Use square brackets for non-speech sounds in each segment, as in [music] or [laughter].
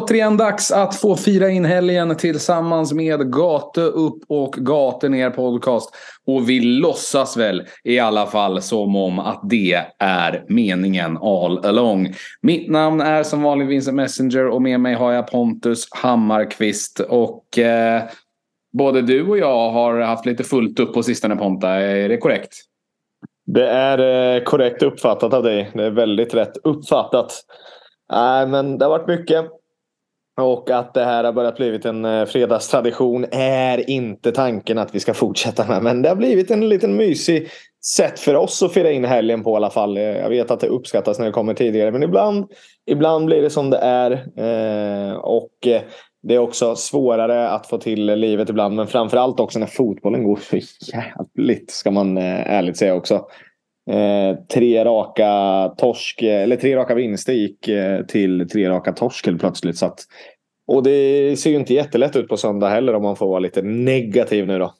återigen dags att få fira in helgen tillsammans med Gate upp och Gate ner podcast. Och vi låtsas väl i alla fall som om att det är meningen all along. Mitt namn är som vanligt Vincent Messenger och med mig har jag Pontus Hammarkvist. Och eh, både du och jag har haft lite fullt upp på sistone Ponta, är det korrekt? Det är eh, korrekt uppfattat av dig. Det är väldigt rätt uppfattat. Nej, men det har varit mycket. Och att det här har börjat blivit en eh, fredagstradition är inte tanken att vi ska fortsätta med. Men det har blivit en liten mysig sätt för oss att fira in helgen på i alla fall. Eh, jag vet att det uppskattas när det kommer tidigare. Men ibland, ibland blir det som det är. Eh, och det är också svårare att få till livet ibland. Men framförallt också när fotbollen går så jävligt. Ska man ärligt säga också. Eh, tre raka torsk, eller tre raka vinster gick eh, till tre raka torsk helt plötsligt. Så att, och det ser ju inte jättelätt ut på söndag heller om man får vara lite negativ nu då.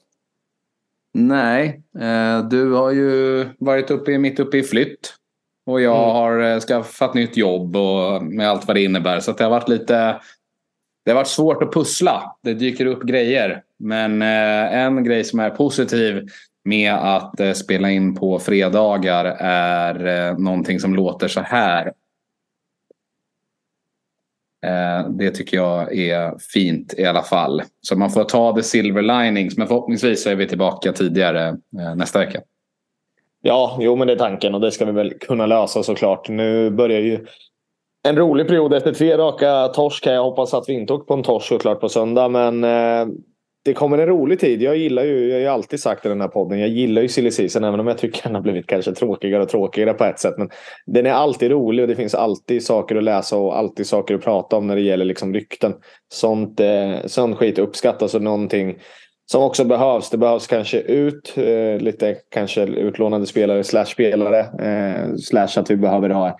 Nej, eh, du har ju varit uppe, mitt uppe i flytt. Och jag mm. har skaffat nytt jobb och med allt vad det innebär. Så det har varit lite det har varit svårt att pussla. Det dyker upp grejer. Men en grej som är positiv med att eh, spela in på fredagar är eh, någonting som låter så här. Eh, det tycker jag är fint i alla fall. Så man får ta the silver linings. Men förhoppningsvis är vi tillbaka tidigare nästa vecka. Ja, jo men det är tanken och det ska vi väl kunna lösa såklart. Nu börjar ju en rolig period efter tre raka torsk. Jag hoppas att vi inte åker på en torsk såklart på söndag. Men det kommer en rolig tid. Jag gillar ju, jag har ju alltid sagt i den här podden, jag gillar ju silly season även om jag tycker den har blivit kanske tråkigare och tråkigare på ett sätt. Men den är alltid rolig och det finns alltid saker att läsa och alltid saker att prata om när det gäller liksom rykten. Sånt, eh, sånt skit uppskattas och någonting som också behövs. Det behövs kanske ut eh, lite kanske utlånade spelare slash spelare. Eh, slash att vi behöver ha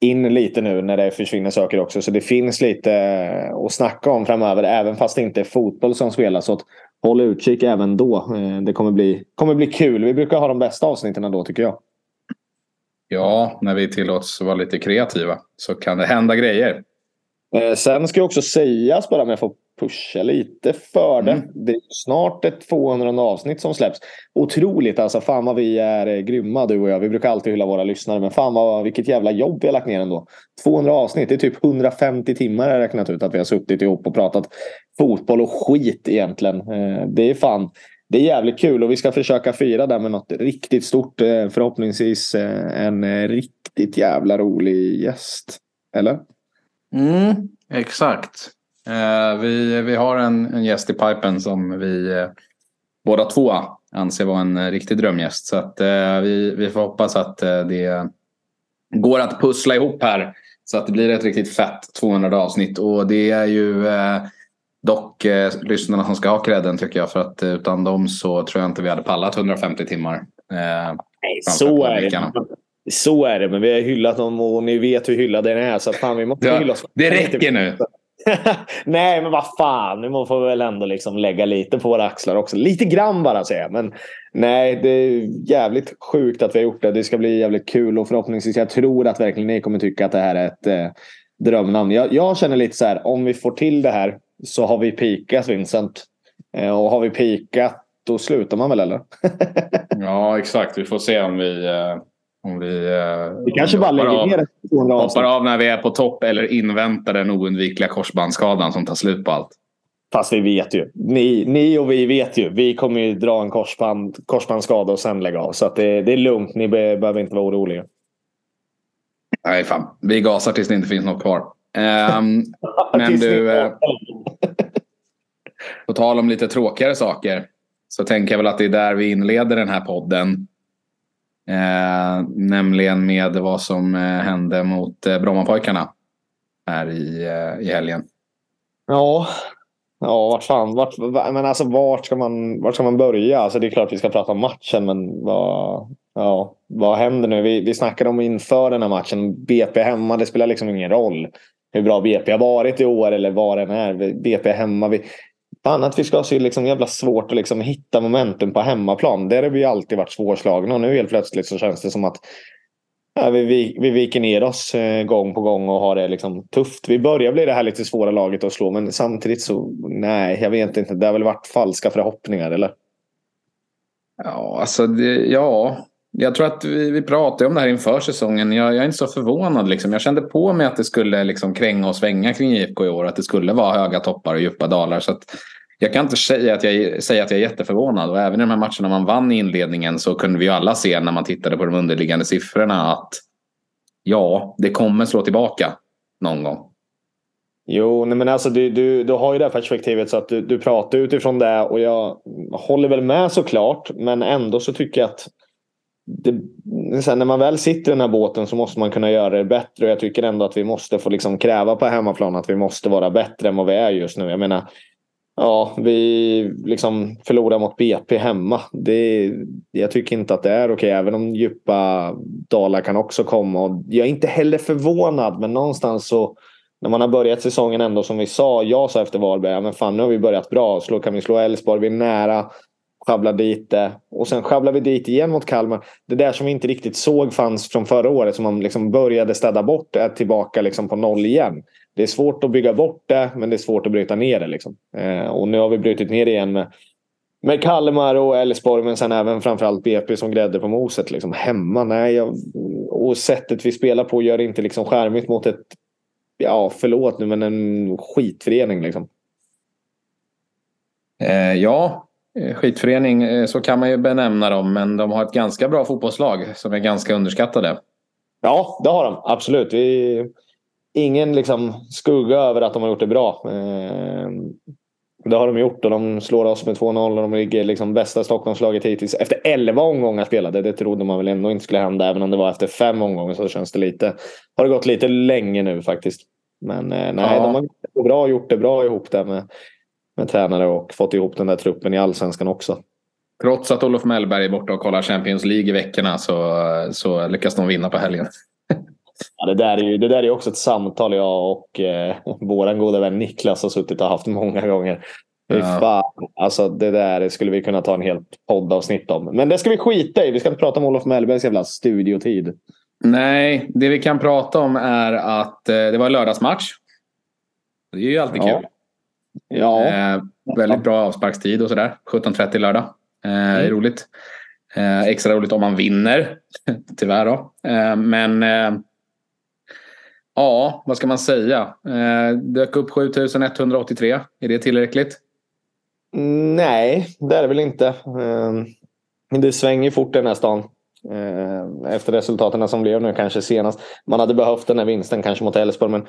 in lite nu när det försvinner saker också. Så det finns lite eh, att snacka om framöver. Även fast det inte är fotboll som spelas. Så håll utkik även då. Eh, det kommer bli, kommer bli kul. Vi brukar ha de bästa avsnitten då tycker jag. Ja, när vi tillåts vara lite kreativa så kan det hända grejer. Eh, sen ska jag också sägas bara om jag får pusha lite för det. Mm. Det är snart ett 200 avsnitt som släpps. Otroligt alltså. Fan vad vi är eh, grymma du och jag. Vi brukar alltid hylla våra lyssnare. Men fan vad, vilket jävla jobb vi har lagt ner ändå. 200 avsnitt. Det är typ 150 timmar jag räknat ut att vi har suttit ihop och pratat fotboll och skit egentligen. Eh, det är fan. Det är jävligt kul och vi ska försöka fira det med något riktigt stort. Eh, förhoppningsvis en riktigt jävla rolig gäst. Eller? Mm, exakt. Eh, vi, vi har en, en gäst i pipen som vi eh, båda två anser vara en eh, riktig drömgäst. Så att, eh, vi, vi får hoppas att eh, det går att pussla ihop här. Så att det blir ett riktigt fett 200 avsnitt. Och det är ju eh, dock eh, lyssnarna som ska ha credden tycker jag. För att utan dem så tror jag inte vi hade pallat 150 timmar. Nej, så är det. Så är det, men vi har hyllat dem och ni vet hur hyllade den är. Så fan, vi måste ja, hylla oss. Det räcker nu. [laughs] Nej, men vad fan. Nu får vi väl ändå liksom lägga lite på våra axlar också. Lite grann bara säger jag. Men nej, det är jävligt sjukt att vi har gjort det. Det ska bli jävligt kul och förhoppningsvis. Jag tror att verkligen ni kommer tycka att det här är ett eh, drömnamn. Jag, jag, känner lite så här. Om vi får till det här så har vi pikat Vincent. Eh, och har vi pikat då slutar man väl eller? [laughs] ja, exakt. Vi får se om vi eh om vi, eh, vi kanske bara lägger av, ner ett Hoppar av när vi är på topp eller inväntar den oundvikliga korsbandsskadan som tar slut på allt. Fast vi vet ju. Ni, ni och vi vet ju. Vi kommer ju dra en korsband, korsbandsskada och sen lägga av. Så att det, det är lugnt. Ni be, behöver inte vara oroliga. Nej, fan. Vi gasar tills det inte finns något kvar. Um, [laughs] men du... Eh, på tal om lite tråkigare saker. Så tänker jag väl att det är där vi inleder den här podden. Eh, nämligen med vad som eh, hände mot eh, Brommapojkarna här i, eh, i helgen. Ja, ja vart fan, vart, men alltså, vart, ska man, vart ska man börja? Alltså, det är klart vi ska prata om matchen, men vad, ja, vad händer nu? Vi, vi snackade om inför den här matchen. BP hemma, det spelar liksom ingen roll hur bra BP har varit i år eller vad den är. BP hemma. Vi, Fan att vi ska ha så liksom jävla svårt att liksom hitta momentum på hemmaplan. Där har vi alltid varit svårslagna och nu helt plötsligt så känns det som att Ja, vi, vi viker ner oss eh, gång på gång och har det liksom tufft. Vi börjar bli det här lite svåra laget att slå men samtidigt så nej, jag vet inte. Det har väl varit falska förhoppningar eller? Ja, alltså det, ja. Jag tror att vi, vi pratade om det här inför säsongen. Jag, jag är inte så förvånad. Liksom. Jag kände på mig att det skulle liksom kränga och svänga kring IFK i år. Att det skulle vara höga toppar och djupa dalar. Så att jag kan inte säga att, jag, säga att jag är jätteförvånad. Och även i de här matcherna man vann i inledningen så kunde vi ju alla se när man tittade på de underliggande siffrorna att ja, det kommer slå tillbaka någon gång. Jo, nej men alltså du, du, du har ju det här perspektivet så att du, du pratar utifrån det och jag håller väl med såklart. Men ändå så tycker jag att det, när man väl sitter i den här båten så måste man kunna göra det bättre. Och jag tycker ändå att vi måste få liksom kräva på hemmaplan att vi måste vara bättre än vad vi är just nu. Jag menar, Ja, vi liksom förlorar mot BP hemma. Det, jag tycker inte att det är okej, även om djupa dalar kan också komma. Och jag är inte heller förvånad, men någonstans så när man har börjat säsongen ändå som vi sa, jag sa efter Varberg, ja, men fan nu har vi börjat bra. Slå, kan vi slå Elfsborg? Vi är nära. Sjabblar dit det. Och sen sjabblar vi dit igen mot Kalmar. Det där som vi inte riktigt såg fanns från förra året, som man liksom började städa bort, är tillbaka liksom på noll igen det är svårt att bygga bort det, men det är svårt att bryta ner det. Liksom. Eh, och nu har vi brutit ner det igen med, med Kalmar och Elfsborg, men sen även framförallt BP som grädde på moset. Liksom. Hemma, nej. Jag, och sättet vi spelar på gör det inte liksom skärmigt mot ett, ja förlåt nu, men en skitförening. Liksom. Eh, ja, skitförening, eh, så kan man ju benämna dem. Men de har ett ganska bra fotbollslag som är ganska underskattade. Ja, det har de. Absolut. Vi ingen liksom skugga över att de har gjort det bra. Eh, det har de gjort och de slår oss med 2-0 och de ligger liksom bästa Stockholmslaget hittills. Efter 11 omgångar spelade. Det trodde man väl ändå inte skulle hända. Även om det var efter fem omgångar så känns det lite... Har det gått lite länge nu faktiskt. Men eh, nej, ja. de har gjort det bra, gjort det bra ihop där med, med tränare och fått ihop den där truppen i allsvenskan också. Trots att Olof Mellberg är borta och kollar Champions League i veckorna så, så lyckas de vinna på helgen. Ja, det, där är ju, det där är också ett samtal jag och eh, våran goda vän Niklas har suttit och haft många gånger. Ja. Fan, alltså det där skulle vi kunna ta en helt poddavsnitt om. Men det ska vi skita i. Vi ska inte prata om Olof Mellbergs jävla studiotid. Nej, det vi kan prata om är att eh, det var lördagsmatch. Det är ju alltid ja. kul. Ja. Eh, väldigt bra avsparkstid och sådär. 17.30 lördag. Eh, mm. Roligt. Eh, extra roligt om man vinner. [laughs] Tyvärr då. Eh, men eh, Ja, vad ska man säga? Eh, dök upp 7183. Är det tillräckligt? Nej, det är det väl inte. Det svänger fort den här stan. Efter resultaten som blev nu kanske senast. Man hade behövt den här vinsten kanske mot Elfsborg. Men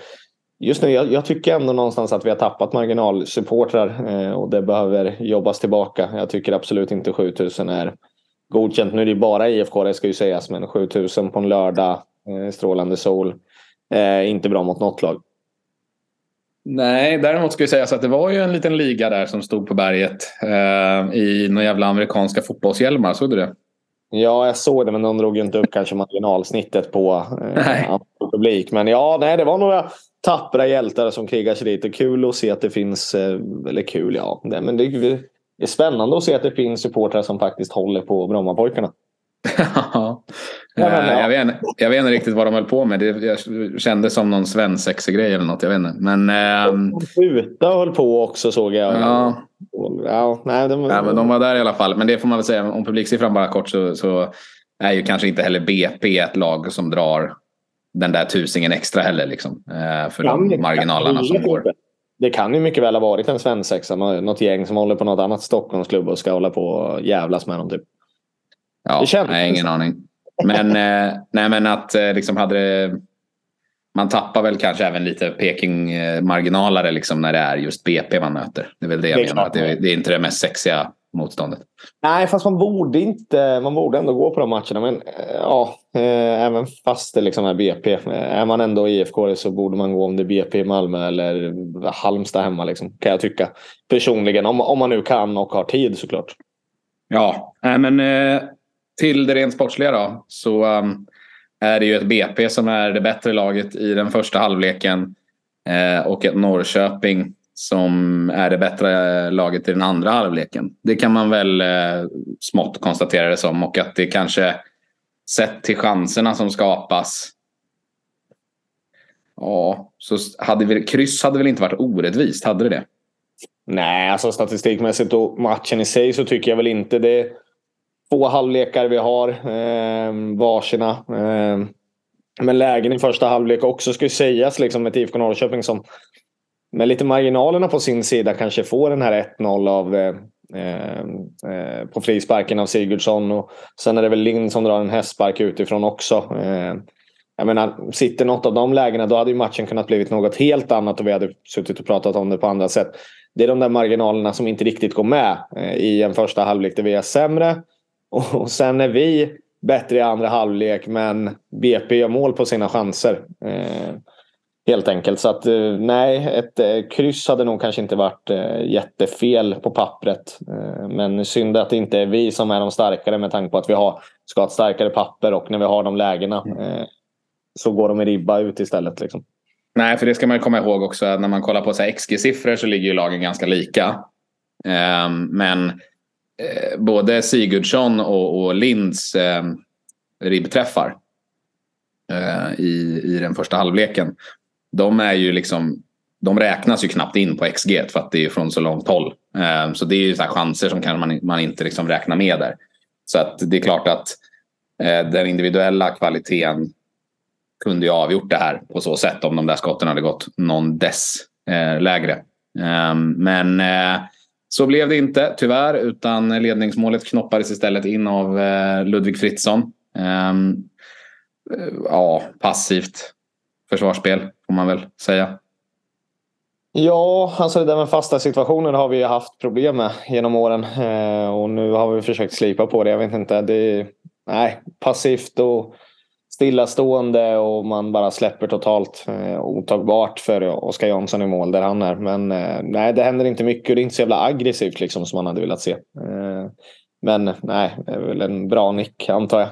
just nu, jag, jag, tycker ändå någonstans att vi har tappat marginalsupportrar. Eh, och det behöver jobbas tillbaka. Jag tycker absolut inte 7000 är godkänt. Nu är det bara IFK det ska ju sägas. Men 7000 på en lördag. Eh, strålande sol. Eh, inte bra mot något lag. Nej, däremot ska ju sägas att det var ju en liten liga där som stod på berget eh, i några jävla amerikanska fotbollshjälmar. Såg du det? Ja, jag såg det, men de drog ju inte upp kanske marginalsnittet på eh, publik. Men ja, nej, det var några tappra hjältar som krigar sig dit. Och kul att se att det finns, eh, eller kul ja, men det är spännande att se att det finns supportrar som faktiskt håller på Brommapojkarna. Ja. Eh, jag, vet, jag vet inte riktigt vad de höll på med. Det kändes som någon svensexegrej eller något. Jag vet inte. Men, ähm... Skjuta höll på också såg jag. Ja. Ja, nej, de... Ja, men de var där i alla fall. Men det får man väl säga. Om publiksiffran bara kort så, så är ju kanske inte heller BP ett lag som drar den där tusingen extra heller. Liksom, eh, för de marginalerna som går. Det kan ju mycket väl ha varit en svensexa. Något gäng som håller på något annat Stockholmsklubb och ska hålla på och jävlas med dem. Typ. Ja, det nej, ingen aning. Men, eh, nej, men att eh, liksom hade det, man tappar väl kanske även lite Peking-marginalare liksom när det är just BP man möter. Det är väl det jag det menar. Att det, det, är inte det mest sexiga motståndet. Nej, fast man borde inte. Man borde ändå gå på de matcherna. Men eh, ja, eh, även fast det liksom är BP. Är man ändå IFK så borde man gå om det är BP i Malmö eller Halmstad hemma. Liksom, kan jag tycka. Personligen. Om, om man nu kan och har tid såklart. Ja, nej, men eh, till det rent sportsliga då så um, är det ju ett BP som är det bättre laget i den första halvleken eh, och ett Norrköping som är det bättre eh, laget i den andra halvleken. Det kan man väl eh, smått konstatera det som och att det kanske sett till chanserna som skapas. Ja, så hade vi, kryss hade väl inte varit orättvist, hade det det? Nej, alltså statistikmässigt och matchen i sig så tycker jag väl inte det. Två halvlekar vi har, eh, varsina. Eh, men lägen i första halvlek också ska ju sägas liksom med IFK Norrköping som med lite marginalerna på sin sida kanske får den här 1-0 av eh, eh, på frisparken av Sigurdsson. Och sen är det väl Lind som drar en hästspark utifrån också. Eh, jag menar, sitter något av de lägena då hade ju matchen kunnat blivit något helt annat och vi hade suttit och pratat om det på andra sätt. Det är de där marginalerna som inte riktigt går med eh, i en första halvlek där vi är sämre. Och, sen är vi bättre i andra halvlek men BP gör mål på sina chanser. Eh, helt enkelt. Så att eh, nej, ett eh, kryss hade nog kanske inte varit eh, jättefel på pappret. Eh, men synd att det inte är vi som är de starkare med tanke på att vi har, ska ha ett starkare papper och när vi har de lägena mm. eh, så går de i ribba ut istället. Liksom. Nej, för det ska man komma ihåg också. När man kollar på XG-siffror så ligger ju lagen ganska lika. Ehm, men eh, både Sigurdsson och, och Linds eh, ribbträffar eh, i, i den första halvleken. De är ju liksom de räknas ju knappt in på XG för att det är från så långt håll. Eh, så det är ju så chanser som kan man, man inte liksom räknar med där. Så att det är klart att eh, den individuella kvaliteten kunde ju avgjort det här på så sätt om de där skotten hade gått någon dess eh, lägre. Eh, men eh, så blev det inte tyvärr utan ledningsmålet knoppades istället in av eh, Ludvig Fritzson. Ehm, eh, ja, passivt försvarsspel får man väl säga. Ja, alltså det där med fasta situationer har vi haft problem med genom åren. Eh, och nu har vi försökt slipa på det. Jag vet inte. Det är, nej, passivt och stillastående och man bara släpper totalt. Eh, otagbart för Oskar Jansson i mål där han är. Men eh, nej, det händer inte mycket och det är inte så jävla aggressivt liksom som man hade velat se. Eh, men nej, det är väl en bra nick antar jag.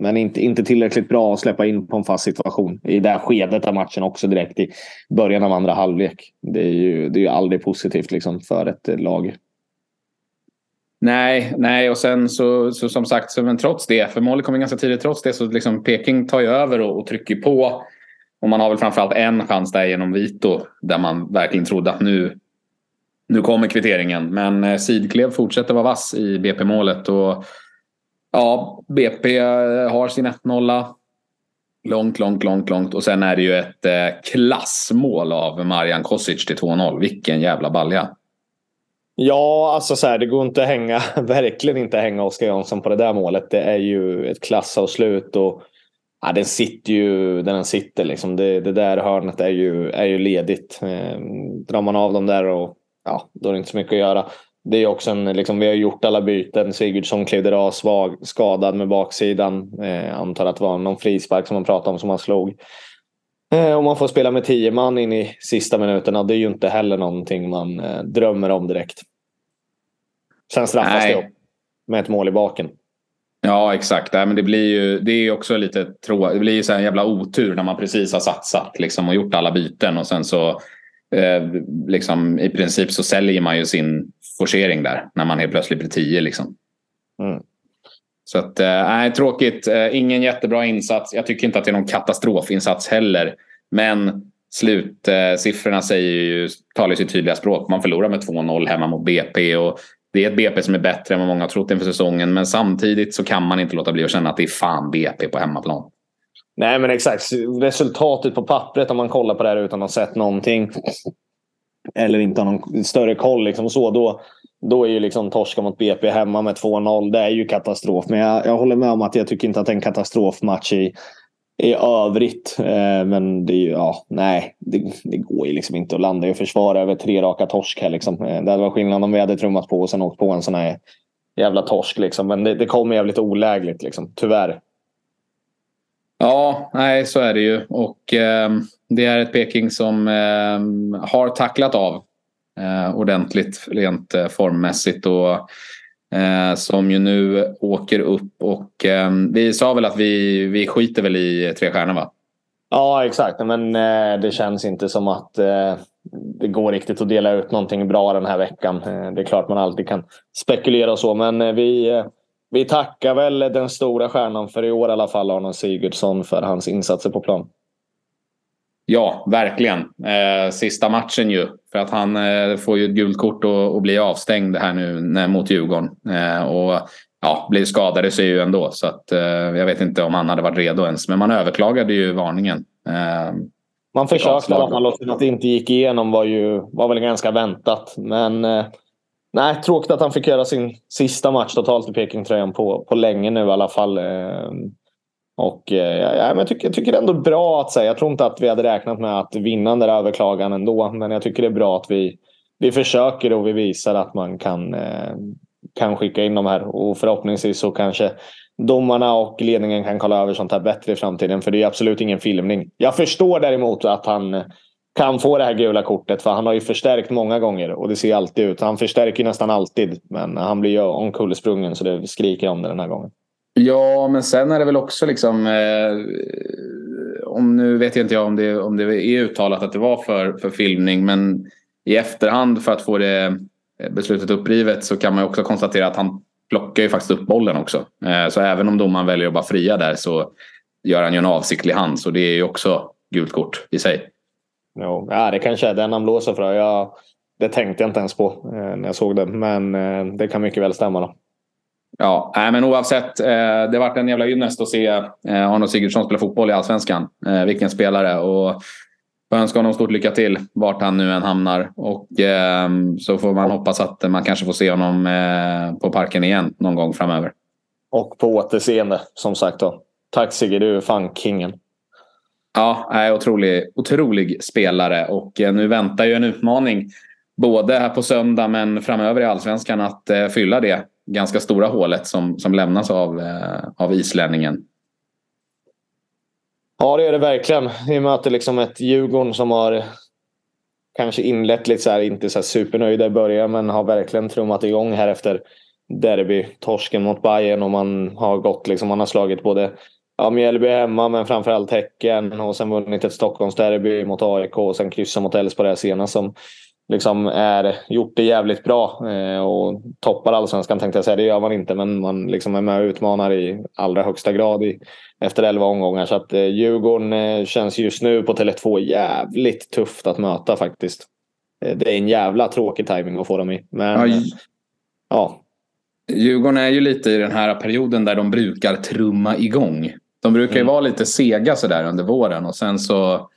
Men inte, inte tillräckligt bra att släppa in på en fast situation i det här skedet av matchen också direkt i början av andra halvlek. Det är ju, det är ju aldrig positivt liksom för ett lag. Nej, nej och sen så, så som sagt, så, men trots det, för målet kommer ganska tidigt, trots det så liksom Peking tar ju över och, och trycker på. Och man har väl framförallt en chans där genom Vito där man verkligen trodde att nu, nu kommer kvitteringen. Men eh, Sidklev fortsätter vara vass i BP-målet. Och, ja, BP har sin 1-0. Långt, långt, långt, långt. Och sen är det ju ett eh, klassmål av Marian Kosic till 2-0. Vilken jävla balja. Ja, alltså så här, det går inte att hänga, [laughs] verkligen inte att hänga Oskar Jansson på det där målet. Det är ju ett klassavslut och ja, den sitter ju där den sitter. Liksom. Det, det där hörnet är ju, är ju ledigt. Eh, drar man av dem där och ja, då är det inte så mycket att göra. Det är också en, liksom, vi har gjort alla byten. Sigurdsson klivde av svag, skadad med baksidan. Eh, antar att det var någon frispark som man pratade om som han slog. Ehm, om man får spela med tio man in i sista minuterna. Det är ju inte heller någonting man eh, drömmer om direkt. Sen straffas Nej. det upp med ett mål i baken. Ja exakt. men det blir ju det är också lite trå Det blir ju så en jävla otur när man precis har satsat liksom, och gjort alla byten och sen så eh, liksom, i princip så säljer man ju sin forcering där när man helt plötsligt blir tio. Liksom. Mm. Så att, äh, tråkigt. Äh, ingen jättebra insats. Jag tycker inte att det är någon katastrofinsats heller. Men slutsiffrorna säger ju, talar sitt tydliga språk. Man förlorar med 2-0 hemma mot BP. Och det är ett BP som är bättre än vad många har trott inför säsongen. Men samtidigt så kan man inte låta bli att känna att det är fan BP på hemmaplan. Nej men exakt. Resultatet på pappret om man kollar på det här utan att ha sett någonting. Eller inte har någon större koll. Liksom så, då, då är ju liksom torska mot BP hemma med 2-0. Det är ju katastrof. Men jag, jag håller med om att jag tycker inte att det är en katastrofmatch i, i övrigt. Eh, men det är ju, ja, nej. Det, det, går ju liksom inte att landa och försvara över tre raka torsk här liksom. Eh, det hade varit skillnad om vi hade trummat på och sen åkt på en sån här jävla torsk liksom. Men det, det kommer jävligt olägligt liksom. Tyvärr. Ja, nej så är det ju. Och eh, det är ett Peking som eh, har tacklat av eh, ordentligt rent eh, formmässigt. Och, eh, som ju nu åker upp och eh, vi sa väl att vi, vi skiter väl i tre stjärnor va? Ja exakt men eh, det känns inte som att eh, det går riktigt att dela ut någonting bra den här veckan. Eh, det är klart man alltid kan spekulera och så men eh, vi eh, vi tackar väl den stora stjärnan för i år i alla fall, Arnold Sigurdsson, för hans insatser på plan. Ja, verkligen. Eh, sista matchen ju. För att han eh, får ju ett gult kort och, och blir avstängd här nu när, mot Djurgården. Eh, och ja, blir skadade sig ju ändå. Så att, jag vet inte om han hade varit redo ens. Men man överklagade ju varningen. Man försökte i alla fall. Att det inte gick igenom var, ju, var väl ganska väntat. Men nej, tråkigt att han fick göra sin sista match totalt i Pekingtröjan på, på länge nu i alla fall. Och eh, ja, men jag, tycker, jag tycker ändå bra att säga. Jag tror inte att vi hade räknat med att vinna den där överklagan ändå. Men jag tycker det är bra att vi, vi försöker och vi visar att man kan, eh, kan skicka in de här. Och förhoppningsvis så kanske domarna och ledningen kan kolla över sånt här bättre i framtiden. För det är absolut ingen filmning. Jag förstår däremot att han kan få det här gula kortet. För han har ju förstärkt många gånger och det ser alltid ut. Han förstärker nästan alltid. Men han blir ju omkullsprungen så det skriker om det den här gången. Ja, men sen är det väl också liksom... Eh, om nu vet jag inte jag om det, om det är uttalat att det var för, för filmning. Men i efterhand för att få det eh, beslutet upprivet så kan man också konstatera att han plockar ju faktiskt upp bollen också. Eh, så även om domaren väljer att bara fria där så gör han ju en avsiktlig hand. Så det är ju också gult kort i sig. Jo, ja, det kanske är den han blåser för. Jag, det tänkte jag inte ens på eh, när jag såg det. Men eh, det kan mycket väl stämma. Då. Ja, men oavsett. Eh, det har varit en jävla ynnest att se eh, Arnold Sigurdsson spela fotboll i Allsvenskan. Eh, vilken spelare. Och jag önskar honom stort lycka till vart han nu än hamnar. Och så får man hoppas att man kanske får se honom på parken igen någon gång framöver. Och på återseende som sagt då. Tack Sigge, du är fan kingen. Ja, är otrolig, otrolig spelare och nu väntar ju en utmaning. Både här på söndag men framöver i Allsvenskan att fylla det ganska stora hålet som, som lämnas av, eh, av islänningen. Ja, det är det verkligen. Vi möter liksom ett Djurgården som har kanske inlett lite så här, inte så här supernöjda i början, men har verkligen trummat igång här efter derbytorsken mot Bayern och man har gått liksom, man har slagit både ja, Mjällby hemma, men framförallt Häcken och sen vunnit ett Stockholmsderby mot AIK och sen kryssa mot Elfsborg senast som liksom är, gjort det jävligt bra eh, och toppar allsvenskan tänkte jag säga. Det gör man inte men man liksom är med och utmanar i allra högsta grad i, efter 11 omgångar. Så att eh, Djurgården eh, känns just nu på Tele2 jävligt tufft att möta faktiskt. Det är en jävla tråkig timing att få dem i. Men, ja, ja. Djurgården är ju lite i den här perioden där de brukar trumma igång. De brukar ju mm. vara lite sega sådär under våren och sen så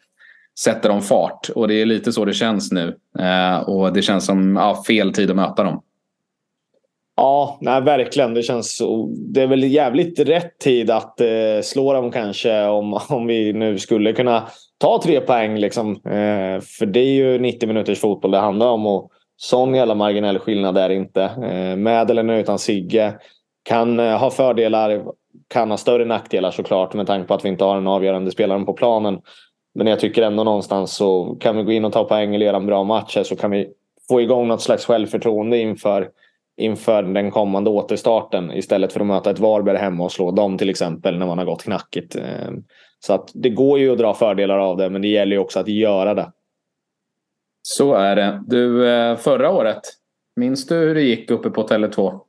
sätter de fart. Och det är lite så det känns nu. Eh, och det känns som ja, fel tid att möta dem. Ja, nej, verkligen. Det känns Det är väl jävligt rätt tid att eh, slå dem kanske om, [laughs] om vi nu skulle kunna ta tre poäng. Liksom. Eh, för det är ju 90 minuters fotboll det handlar om. Och sån jävla marginell skillnad är det inte. Eh, med eller utan Sigge. Kan eh, ha fördelar, kan ha större nackdelar såklart med tanke på att vi inte har den avgörande spelaren på planen. Men jag tycker ändå någonstans så kan vi gå in och ta poäng eller göra en bra match här så kan vi få igång något slags självförtroende inför, inför den kommande återstarten istället för att möta ett Varberg hemma och slå dem till exempel när man har gått knackigt. Ehm, så att det går ju att dra fördelar av det men det gäller ju också att göra det. Så är det. Du, eh, förra året, minns du hur det gick uppe på Tele2?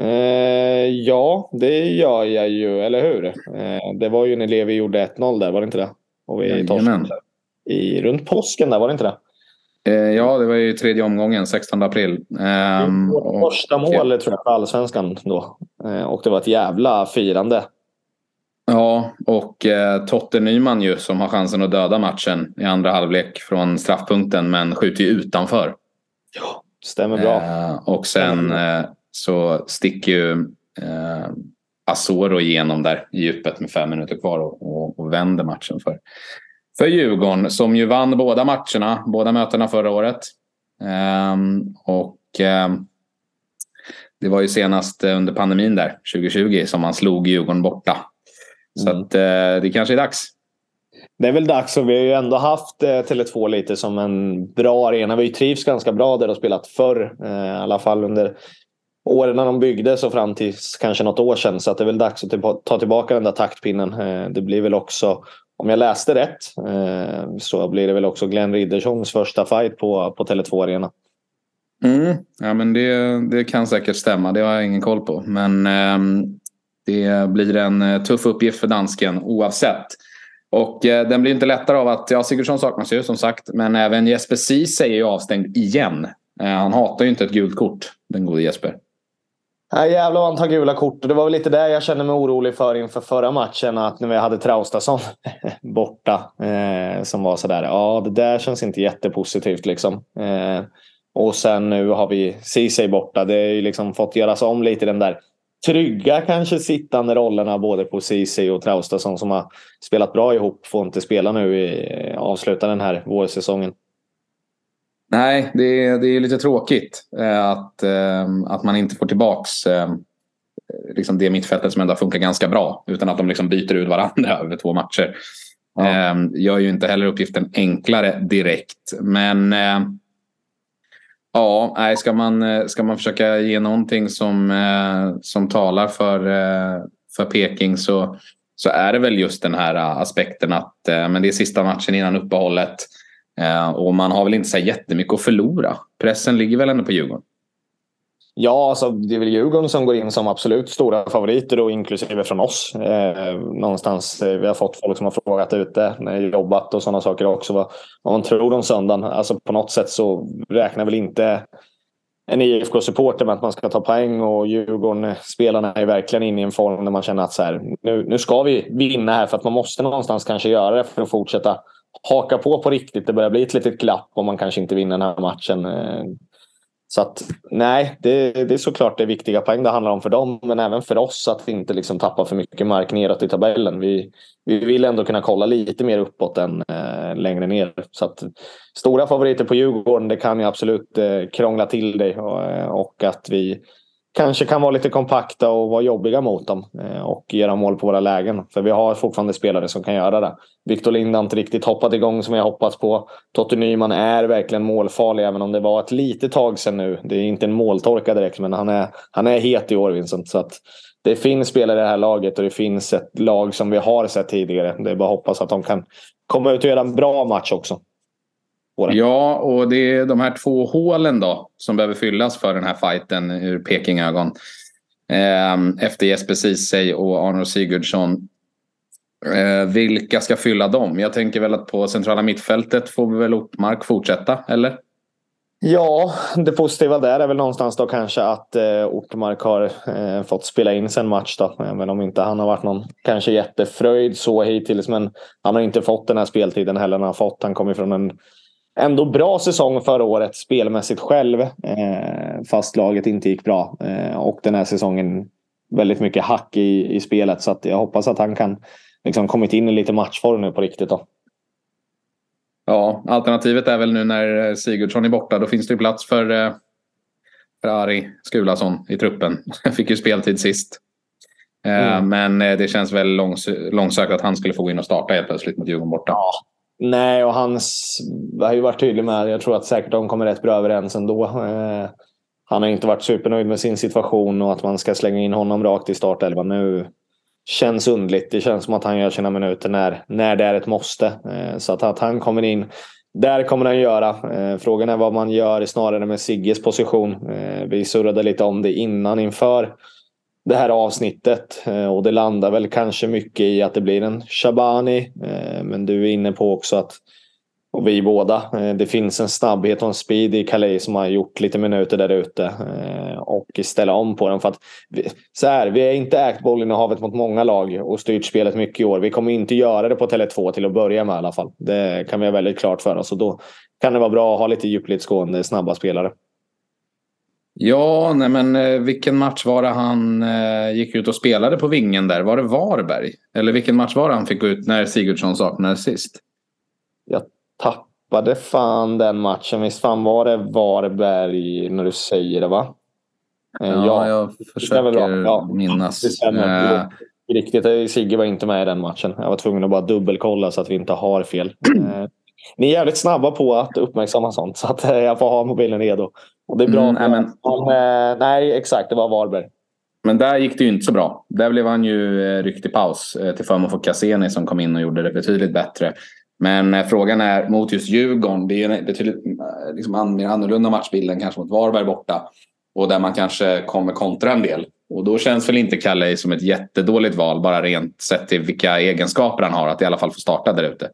Eh, ja, det gör jag ju, eller hur? Eh, det var ju när Levi gjorde 1-0 där, var det inte det? Och vi torskade i, runt påsken där, var det inte det? Eh, ja, det var ju tredje omgången, 16 april. Vårt första mål och, tror jag för allsvenskan då. Eh, och det var ett jävla firande. Ja, och eh, Totte Nyman ju som har chansen att döda matchen i andra halvlek från straffpunkten men skjuter ju utanför. Ja, stämmer bra. Eh, och sen eh, så sticker ju eh, Asoro igenom där i djupet med fem minuter kvar och, och, och vänder matchen för, för Djurgården som ju vann båda matcherna, båda mötena förra året. Um, och um, det var ju senast under pandemin där, 2020, som man slog Djurgården borta. Så mm. att uh, det kanske är dags. Det är väl dags och vi har ju ändå haft eh, Tele2 lite som en bra arena. Vi trivs ganska bra där och spelat förr. Eh, I alla fall under åren när de byggdes och fram till kanske något år sedan. Så att det är väl dags att typ ta tillbaka den där taktpinnen. Eh, det blir väl också, om jag läste rätt, eh, så blir det väl också Glenn Ridderssons första fight på, på Tele2 Arena. Mm. Ja, men det, det kan säkert stämma. Det har jag ingen koll på. Men eh, det blir en eh, tuff uppgift för dansken oavsett. Och eh, den blir inte lättare av att, ja Sigurdsson saknas ju som sagt. Men även Jesper Ceesay är ju avstängd igen. Eh, han hatar ju inte ett gult kort, den gode Jesper. Nej, jävlar vad han tar gula kort. Det var väl lite det jag kände mig orolig för inför förra matchen. Att när vi hade Traustason [laughs] borta. Eh, som var sådär, ja det där känns inte jättepositivt liksom. Eh, och sen nu har vi Ceesay borta. Det har ju liksom fått göras om lite den där trygga kanske sittande rollerna både på Ceesay och Traustason som har spelat bra ihop. Får inte spela nu i eh, avsluta den här vårsäsongen. Nej, det är, det är lite tråkigt eh, att, eh, att man inte får tillbaks eh, liksom det mittfältet som ändå funkar ganska bra. Utan att de liksom byter ut varandra [laughs] över två matcher. Ja. Gör ju inte heller uppgiften enklare direkt. Men ja, nej, ska, man, ska man försöka ge någonting som, som talar för, för Peking så, så är det väl just den här aspekten att men det är sista matchen innan uppehållet. Eh, och man har väl inte så jättemycket att förlora. Pressen ligger väl ändå på Djurgården. Ja, alltså, det är väl Djurgården som går in som absolut stora favoriter och inklusive från oss. Eh, någonstans, eh, vi har fått folk som har frågat ute, när jobbat och sådana saker också. Vad, vad man tror om söndagen. Alltså, på något sätt så räknar väl inte en IFK-supporter med att man ska ta poäng och Djurgården-spelarna är verkligen inne i en form där man känner att så här, nu, nu ska vi vinna här för att man måste någonstans kanske göra det för att fortsätta haka på på riktigt. Det börjar bli ett litet glapp om man kanske inte vinner den här matchen. Eh, så att nej, det, det är såklart det är viktiga poäng det handlar om för dem. Men även för oss att inte liksom tappa för mycket mark neråt i tabellen. Vi, vi vill ändå kunna kolla lite mer uppåt än eh, längre ner. Så att, stora favoriter på Djurgården, det kan ju absolut eh, krångla till det. Och, eh, och att vi kanske kan vara lite kompakta och vara jobbiga mot dem eh, och göra mål på våra lägen. För vi har fortfarande spelare som kan göra det. Victor Lind har inte riktigt hoppat igång som jag hoppats på. Totte Nyman är verkligen målfarlig även om det var ett litet tag sedan nu. Det är inte en måltorka direkt men han är, han är het i år Vincent. Så att det finns spelare i det här laget och det finns ett lag som vi har sett tidigare. Det är bara att hoppas att de kan komma ut och göra en bra match också. Ja, och det är de här två hålen då som behöver fyllas för den här fighten ur Pekingögon. Ehm, efter Jesper Ceesay och Arnold Sigurdsson. Ehm, vilka ska fylla dem? Jag tänker väl att på centrala mittfältet får vi väl Ortmark fortsätta, eller? Ja, det positiva där är väl någonstans då kanske att eh, Ortmark har eh, fått spela in sen match då. Även om inte han har varit någon kanske jättefröjd så hittills. Men han har inte fått den här speltiden heller. Han har fått. Han kommer från en ändå bra säsong förra året spelmässigt själv. Eh, fast laget inte gick bra. Eh, och den här säsongen väldigt mycket hack i, i spelet. Så jag hoppas att han kan liksom kommit in i lite matchform nu på riktigt. Då. Ja, alternativet är väl nu när Sigurdsson är borta. Då finns det ju plats för, eh, för Ari Skulason i truppen. [laughs] Fick ju speltid sist. Eh, mm. Men eh, det känns väl långs långsökt att han skulle få gå in och starta helt plötsligt mot Djurgården borta. Ja, Nej, och hans har ju varit tydlig med Jag tror att säkert de kommer rätt bra överens ändå. Eh, han har inte varit supernöjd med sin situation och att man ska slänga in honom rakt i startelvan nu känns undligt. Det känns som att han gör sina minuter när, när det är ett måste. Eh, så att, att han kommer in där kommer han göra. Eh, frågan är vad man gör snarare med Sigges position. Eh, vi surrade lite om det innan inför det här avsnittet. Eh, och det landar väl kanske mycket i att det blir en Shabani. Eh, men du är inne på också att, och vi båda, eh, det finns en snabbhet och en speed i Calais som har gjort lite minuter där ute. Och ställa om på den. För att, så här, vi har inte ägt bollinnehavet havet mot många lag och styrt spelet mycket i år. Vi kommer inte göra det på Tele2 till att börja med i alla fall. Det kan vi ha väldigt klart för oss. Och då kan det vara bra att ha lite djupledsgående snabba spelare. Ja, nej men eh, vilken match var det han eh, gick ut och spelade på vingen där? Var det Varberg? Eller vilken match var det han fick gå ut när Sigurdsson saknades sist? Jag tappade fan den matchen. Visst fan var det Varberg när du säger det va? Eh, ja, ja jag försöker ja, minnas. Det stämmer. Riktigt, Sigge var inte med i den matchen. Jag var tvungen att bara dubbelkolla så att vi inte har fel. [clears throat] Ni är jävligt snabba på att uppmärksamma sånt så att jag får ha mobilen redo. Och det är bra. Mm, nej, men... men, nej, exakt. Det var Varberg. Men där gick det ju inte så bra. Där blev han ju eh, ryckt i paus eh, till förmån för Cassini som kom in och gjorde det betydligt bättre. Men eh, frågan är mot just Djurgården. Det är en betydligt liksom, mer annorlunda matchbild än kanske mot Varberg borta. Och där man kanske kommer kontra en del. Och då känns väl inte Kalle som ett jättedåligt val bara rent sett till vilka egenskaper han har att i alla fall få starta där ute.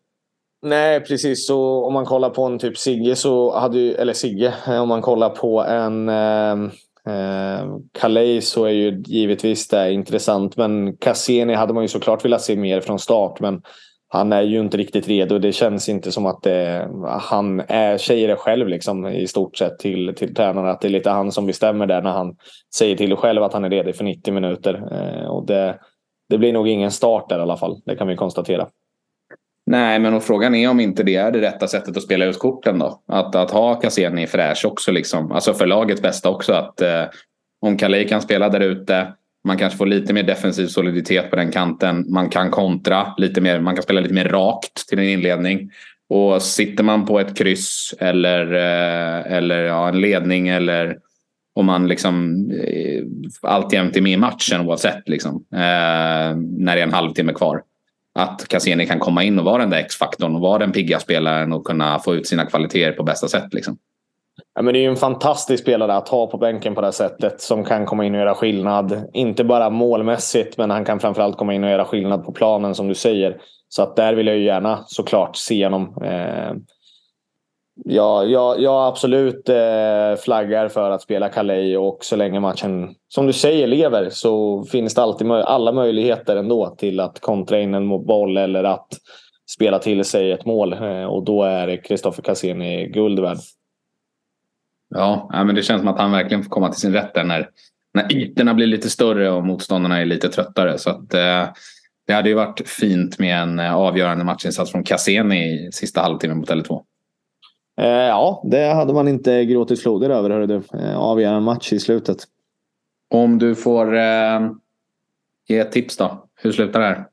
Nej, precis. Så om man kollar på en typ Sigge så hade ju, eller Sigge, eh, om man kollar på en eh, Eh, Calais så är ju givetvis det intressant. Men Cassini hade man ju såklart velat se mer från start. Men han är ju inte riktigt redo. Det känns inte som att det, han är, säger det själv liksom, i stort sett till, till tränaren. Att det är lite han som bestämmer där när han säger till själv att han är redo för 90 minuter. Eh, och det, det blir nog ingen start där i alla fall. Det kan vi konstatera. Nej, men frågan är om inte det är det rätta sättet att spela ut korten då. Att, att ha Cassini fräsch också, liksom. alltså för lagets bästa också. Att eh, om Kalej kan spela där ute, man kanske får lite mer defensiv soliditet på den kanten. Man kan kontra lite mer, man kan spela lite mer rakt till en inledning. Och sitter man på ett kryss eller, eh, eller ja, en ledning eller om man liksom eh, alltjämt är med i matchen oavsett liksom, eh, när det är en halvtimme kvar att Cassini kan komma in och vara den där X-faktorn och vara den pigga spelaren och kunna få ut sina kvaliteter på bästa sätt. Liksom. Ja, men det är ju en fantastisk spelare att ha på bänken på det här sättet. Som kan komma in och göra skillnad. Inte bara målmässigt, men han kan framförallt komma in och göra skillnad på planen som du säger. Så att där vill jag ju gärna såklart se honom. Eh, Ja, jag, jag absolut eh, flaggar för att spela Calais och så länge matchen, som du säger, lever så finns det alltid alla möjligheter ändå till att kontra in en boll eller att spela till sig ett mål. Eh, och då är Kristoffer Cassini guld värd. Ja, men det känns som att han verkligen får komma till sin rätt där när, när ytorna blir lite större och motståndarna är lite tröttare. Så att, eh, det hade ju varit fint med en eh, avgörande matchinsats från Cassini i sista halvtimmen mot Tele2. Eh, ja, det hade man inte gråtit floder över. Hörde du. Eh, avgörande match i slutet. Om du får eh, ge ett tips då. Hur slutar det här?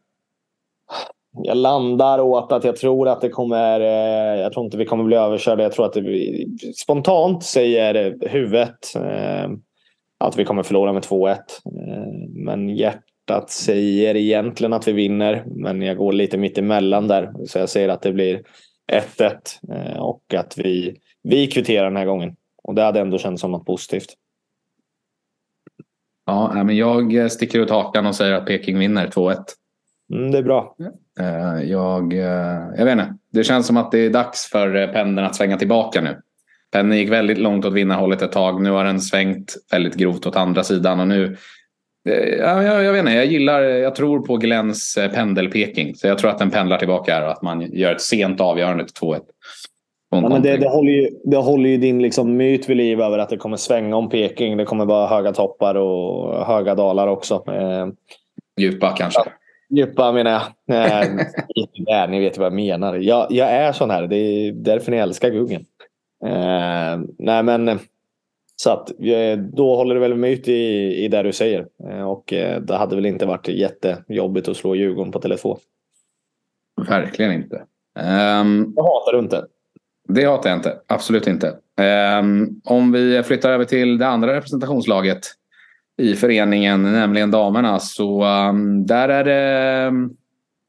Jag landar åt att jag tror att det kommer... Eh, jag tror inte vi kommer bli överkörda. Jag tror att det spontant säger huvudet eh, att vi kommer förlora med 2-1. Eh, men hjärtat säger egentligen att vi vinner. Men jag går lite mitt emellan där. Så jag säger att det blir 1-1 eh, och att vi, vi kvitterar den här gången. Och det hade ändå känts som något positivt. Ja, men jag sticker ut hakan och säger att Peking vinner 2-1. Mm, det är bra. Eh, jag, eh, jag vet inte. Det känns som att det är dags för pendeln att svänga tillbaka nu. Pendeln gick väldigt långt åt vinnarhållet ett tag. Nu har den svängt väldigt grovt åt andra sidan. Och nu Ja, jag, jag vet inte, jag gillar, jag tror på Glens eh, pendelpeking. Så jag tror att den pendlar tillbaka här och att man gör ett sent avgörande till 2-1. Ja, men det, det, håller ju, det håller ju din liksom myt vid liv över att det kommer svänga om Peking. Det kommer vara höga toppar och höga dalar också. Eh, djupa kanske? Ja, djupa menar jag. Eh, [laughs] ni vet vad jag menar. Jag, jag är sån här. Det är därför ni älskar Guggen. Eh, nej men så att, eh, då håller det väl med ut i, i det du säger. Eh, och eh, det hade väl inte varit jättejobbigt att slå Djurgården på Tele2. Verkligen inte. Um, det hatar du inte. Det hatar jag inte. Absolut inte. Um, om vi flyttar över till det andra representationslaget i föreningen, nämligen damerna, så um, där är det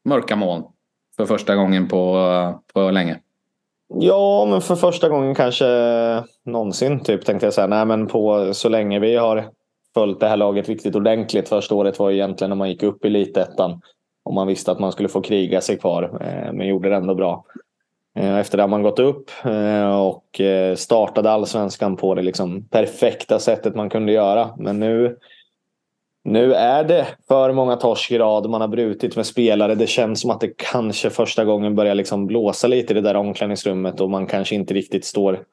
mörka moln för första gången på, på länge. Ja, men för första gången kanske någonsin typ tänkte jag säga. Nej, men på så länge vi har följt det här laget riktigt ordentligt. Första året var egentligen när man gick upp i elitettan. Och man visste att man skulle få kriga sig kvar. Eh, men gjorde det ändå bra. Eh, efter det har man gått upp eh, och startade allsvenskan på det liksom perfekta sättet man kunde göra. Men nu nu är det för många torsk i rad. Man har brutit med spelare. Det känns som att det kanske första gången börjar liksom blåsa lite i det där omklädningsrummet och man kanske inte riktigt står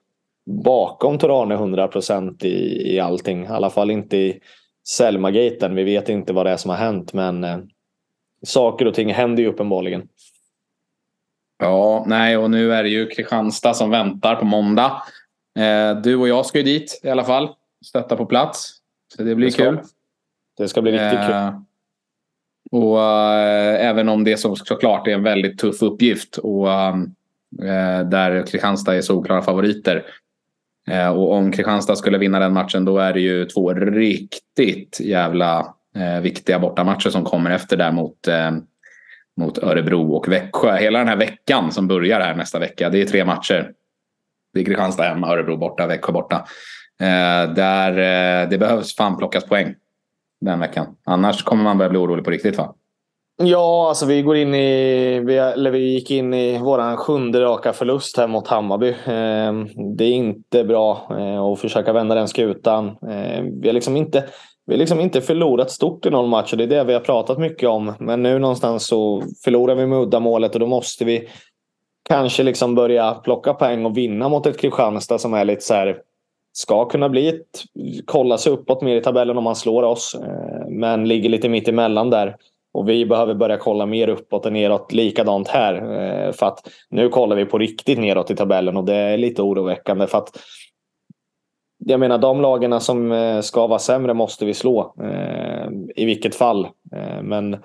bakom Torane 100 procent i, i allting. I alla fall inte i Selma-gaten. Vi vet inte vad det är som har hänt men eh, saker och ting händer ju uppenbarligen. Ja, nej och nu är det ju Kristianstad som väntar på måndag. Eh, du och jag ska ju dit i alla fall. Stötta på plats. Så det blir det kul. Det ska bli riktigt kul. Eh, och äh, även om det så, såklart är en väldigt tuff uppgift och äh, där Kristianstad är solklara favoriter. Eh, och om Kristianstad skulle vinna den matchen då är det ju två riktigt jävla viktiga bortamatcher som kommer efter där mot, mot Örebro och Växjö. Hela den här veckan som börjar här nästa vecka, det är tre matcher. Det är Kristianstad hemma, Örebro borta, Växjö borta. Eh, där eh, det behövs fan plockas poäng den veckan. Annars kommer man börja bli orolig på riktigt va? Ja, alltså vi går in i, vi, eller vi gick in i vår sjunde raka förlust här mot Hammarby. Ehm, det är inte bra eh, att försöka vända den skutan. Ehm, vi har liksom inte vi har liksom inte förlorat stort i någon match och det är det vi har pratat mycket om. Men nu någonstans så förlorar vi med uddamålet och då måste vi kanske liksom börja plocka poäng och vinna mot ett Kristianstad som är lite så här ska kunna bli ett, kolla sig uppåt mer i tabellen om man slår oss. Eh, men ligger lite mitt emellan där. Och vi behöver börja kolla mer uppåt och neråt. Likadant här. Eh, för att nu kollar vi på riktigt neråt i tabellen och det är lite oroväckande. För att jag menar de lagarna som eh, ska vara sämre måste vi slå. Eh, I vilket fall. Eh, men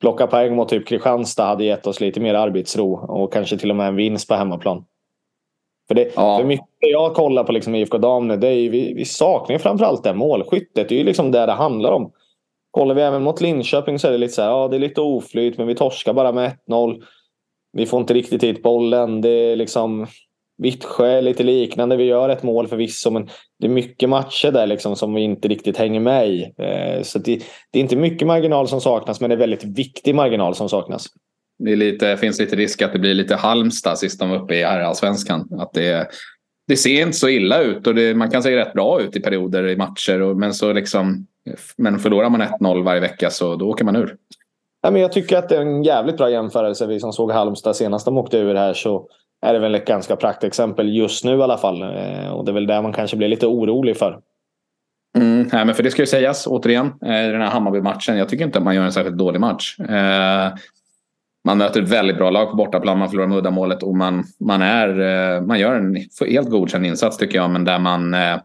plocka poäng mot typ Kristianstad hade gett oss lite mer arbetsro och kanske till och med en vinst på hemmaplan. För, det, ja. för mycket jag kollar på liksom IFK Dam nu, det är ju, vi, vi saknar ju framförallt det målskyttet. Det är ju liksom det det handlar om. Kollar vi även mot Linköping så är det lite så här, ja det är lite oflyt men vi torskar bara med 1-0. Vi får inte riktigt hit bollen. Det är liksom Vittsjö lite liknande. Vi gör ett mål förvisso men det är mycket matcher där liksom som vi inte riktigt hänger med i. Eh, så det, det är inte mycket marginal som saknas men det är väldigt viktig marginal som saknas det lite, finns lite risk att det blir lite Halmstad sist de var uppe i allsvenskan. Att det, det ser inte så illa ut och det, man kan se rätt bra ut i perioder i matcher. Och, men, så liksom, men förlorar man 1-0 varje vecka så då åker man ur. Ja, men jag tycker att det är en jävligt bra jämförelse. Vi som såg Halmstad senast de åkte ur här så är det väl ett ganska praktexempel just nu i alla fall. Eh, och det är väl där man kanske blir lite orolig för. Mm, nej, men för det ska ju sägas återigen, eh, i den här Hammarby-matchen. Jag tycker inte att man gör en särskilt dålig match. Eh, man möter ett väldigt bra lag på bortaplan. Man förlorar med uddamålet och man, man, är, eh, man gör en helt godkänd insats tycker jag. Men där man eh,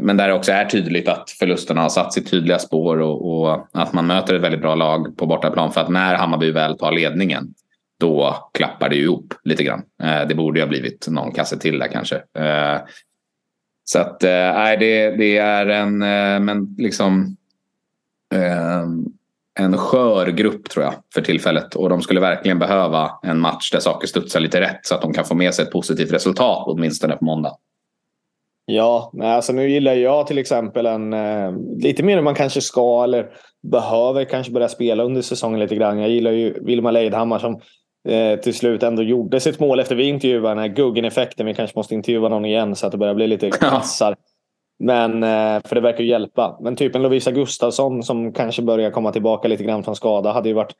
men där det också är tydligt att förlusterna har satt sitt tydliga spår och, och, att man möter ett väldigt bra lag på bortaplan. För att när Hammarby väl tar ledningen då klappar det ju ihop lite grann. Eh, det borde ju ha blivit någon kasse till där kanske. Så att nej, det, det är en, men liksom en skör grupp tror jag för tillfället. Och de skulle verkligen behöva en match där saker studsar lite rätt så att de kan få med sig ett positivt resultat åtminstone på måndag. Ja, alltså nu gillar jag till exempel en eh, lite mer än man kanske ska eller behöver kanske börja spela under säsongen lite grann. Jag gillar ju Vilma Leidhammar som eh, till slut ändå gjorde sitt mål efter vi intervjuade den här Guggen-effekten. Vi kanske måste intervjua någon igen så att det börjar bli lite [laughs] kassar. Men, eh, för det verkar ju hjälpa. Men typ en Lovisa Gustafsson som kanske börjar komma tillbaka lite grann från skada hade ju varit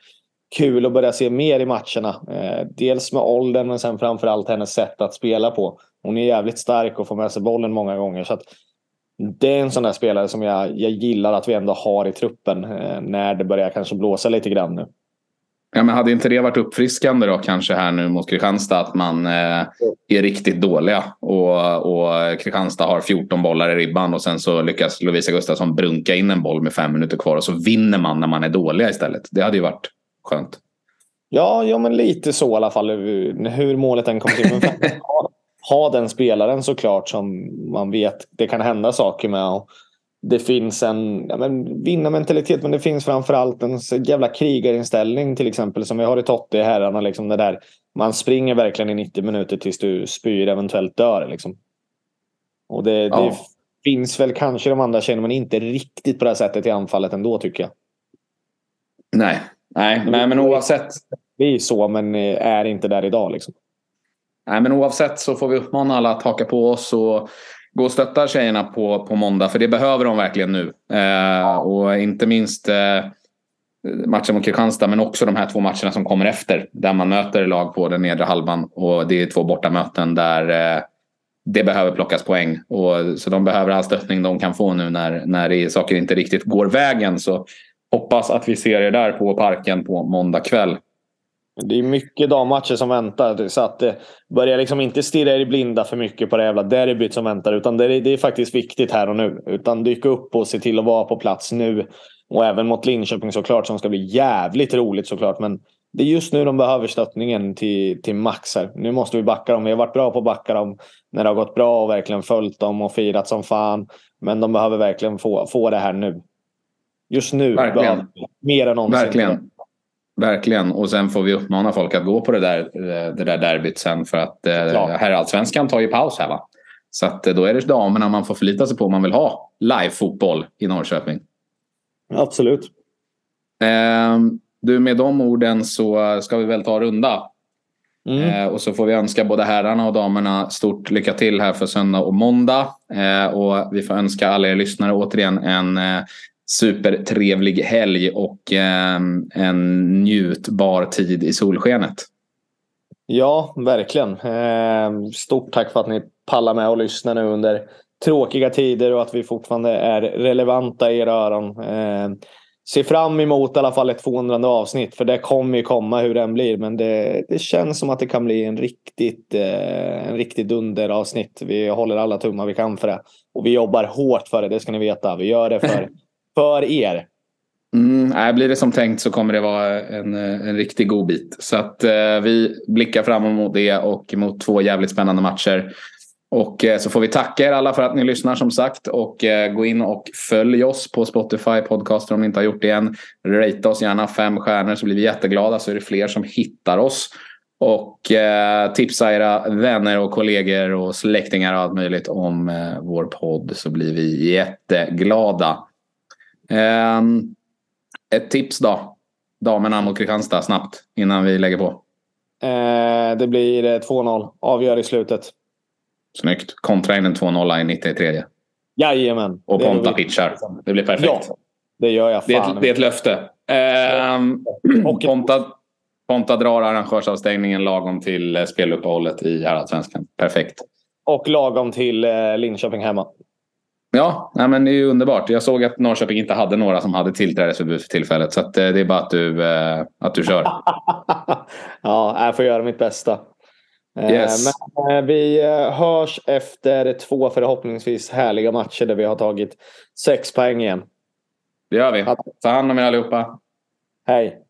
kul att börja se mer i matcherna. Eh, dels med åldern men sen framförallt hennes sätt att spela på. Hon är jävligt stark och får med sig bollen många gånger. Så det är en sån där spelare som jag, jag gillar att vi ändå har i truppen eh, när det börjar kanske blåsa lite grann nu. Ja, men hade inte det varit uppfriskande då kanske här nu mot Kristianstad att man eh, är riktigt dåliga och, och Kristianstad har 14 bollar i ribban och sen så lyckas Lovisa Gustafsson brunka in en boll med fem minuter kvar och så vinner man när man är dåliga istället. Det hade ju varit skönt. Ja, ja men lite så i alla fall hur målet än kommer till. [laughs] ha, ha den spelaren såklart som man vet det kan hända saker med. Och det finns en ja, men, vinnarmentalitet men det finns framförallt en jävla krigarinställning till exempel som vi har i Totte i herrarna. Liksom det där, man springer verkligen i 90 minuter tills du spyr eventuellt dör. Liksom. Och det, ja. det finns väl kanske de andra känner men inte riktigt på det här sättet i anfallet ändå tycker jag. Nej, nej, nej men oavsett. Vi är så men är inte där idag liksom. Nej men oavsett så får vi uppmana alla att haka på oss och gå och stötta tjejerna på, på måndag. För det behöver de verkligen nu. Eh, och inte minst eh, matchen mot Kristianstad men också de här två matcherna som kommer efter. Där man möter lag på den nedre halvan. Och det är två bortamöten där eh, det behöver plockas poäng. Och, så de behöver all stöttning de kan få nu när, när det, saker inte riktigt går vägen. Så hoppas att vi ser er där på parken på måndag kväll. Det är mycket dammatcher som väntar. Så att det börjar liksom inte stirra er blinda för mycket på det jävla derbyt som väntar. Utan det är, det är faktiskt viktigt här och nu. Utan dyka upp och se till att vara på plats nu. Och även mot Linköping såklart som ska bli jävligt roligt såklart. Men det är just nu de behöver stöttningen till, till max här. Nu måste vi backa dem. Vi har varit bra på att backa dem när det har gått bra och verkligen följt dem och firat som fan. Men de behöver verkligen få, få det här nu. Just nu. Verkligen. Mer än någonsin. Verkligen. Verkligen. Och sen får vi uppmana folk att gå på det där, det där derbyt sen. För att eh, herrallsvenskan tar ju paus här va. Så att, då är det damerna man får förlita sig på om man vill ha live-fotboll i Norrköping. Absolut. Eh, du, med de orden så ska vi väl ta runda. Mm. Eh, och så får vi önska både herrarna och damerna stort lycka till här för söndag och måndag. Eh, och vi får önska alla er lyssnare återigen en eh, supertrevlig helg och eh, en njutbar tid i solskenet. Ja, verkligen. Eh, stort tack för att ni pallar med och lyssnar nu under tråkiga tider och att vi fortfarande är relevanta i era öron. Eh, se fram emot i alla fall ett 200 avsnitt för det kommer ju komma hur den blir. Men det, det känns som att det kan bli en riktigt, eh, en riktigt dunderavsnitt. Vi håller alla tummar vi kan för det. Och vi jobbar hårt för det, det ska ni veta. Vi gör det för, [laughs] för er. Mm, blir det som tänkt så kommer det vara en, eh, en riktig god bit. Så att eh, vi blickar fram emot det och mot två jävligt spännande matcher. Och eh, så får vi tacka er alla för att ni lyssnar som sagt. Och eh, gå in och följ oss på Spotify Podcaster om ni inte har gjort det än. Rata oss gärna fem stjärnor så blir vi jätteglada så är det fler som hittar oss. Och eh, tipsa era vänner och kollegor och släktingar och allt möjligt om eh, vår podd så blir vi jätteglada. Eh, ett tips då. Damerna mot Kristianstad snabbt innan vi lägger på. Eh, det blir 2-0. Avgör i slutet. Snyggt. Kontra in en 2-0 i 93. Jajamän. Och Ponta pitchar. Det blir perfekt. Ja, det gör jag. Fan. Det, är ett, det är ett löfte. Eh, Ponta, Ponta drar arrangörsavstängningen lagom till eh, speluppehållet i herrallsvenskan. Perfekt. Och lagom till eh, Linköping hemma. Ja, nej, men det är ju underbart. Jag såg att Norrköping inte hade några som hade tillträdesförbud för tillfället. Så eh, det är bara att du, eh, att du kör. [laughs] ja, jag får göra mitt bästa. Eh, yes. Men vi hörs efter två förhoppningsvis härliga matcher där vi har tagit sex poäng igen. Det gör vi. Ta hand om er allihopa. Hej.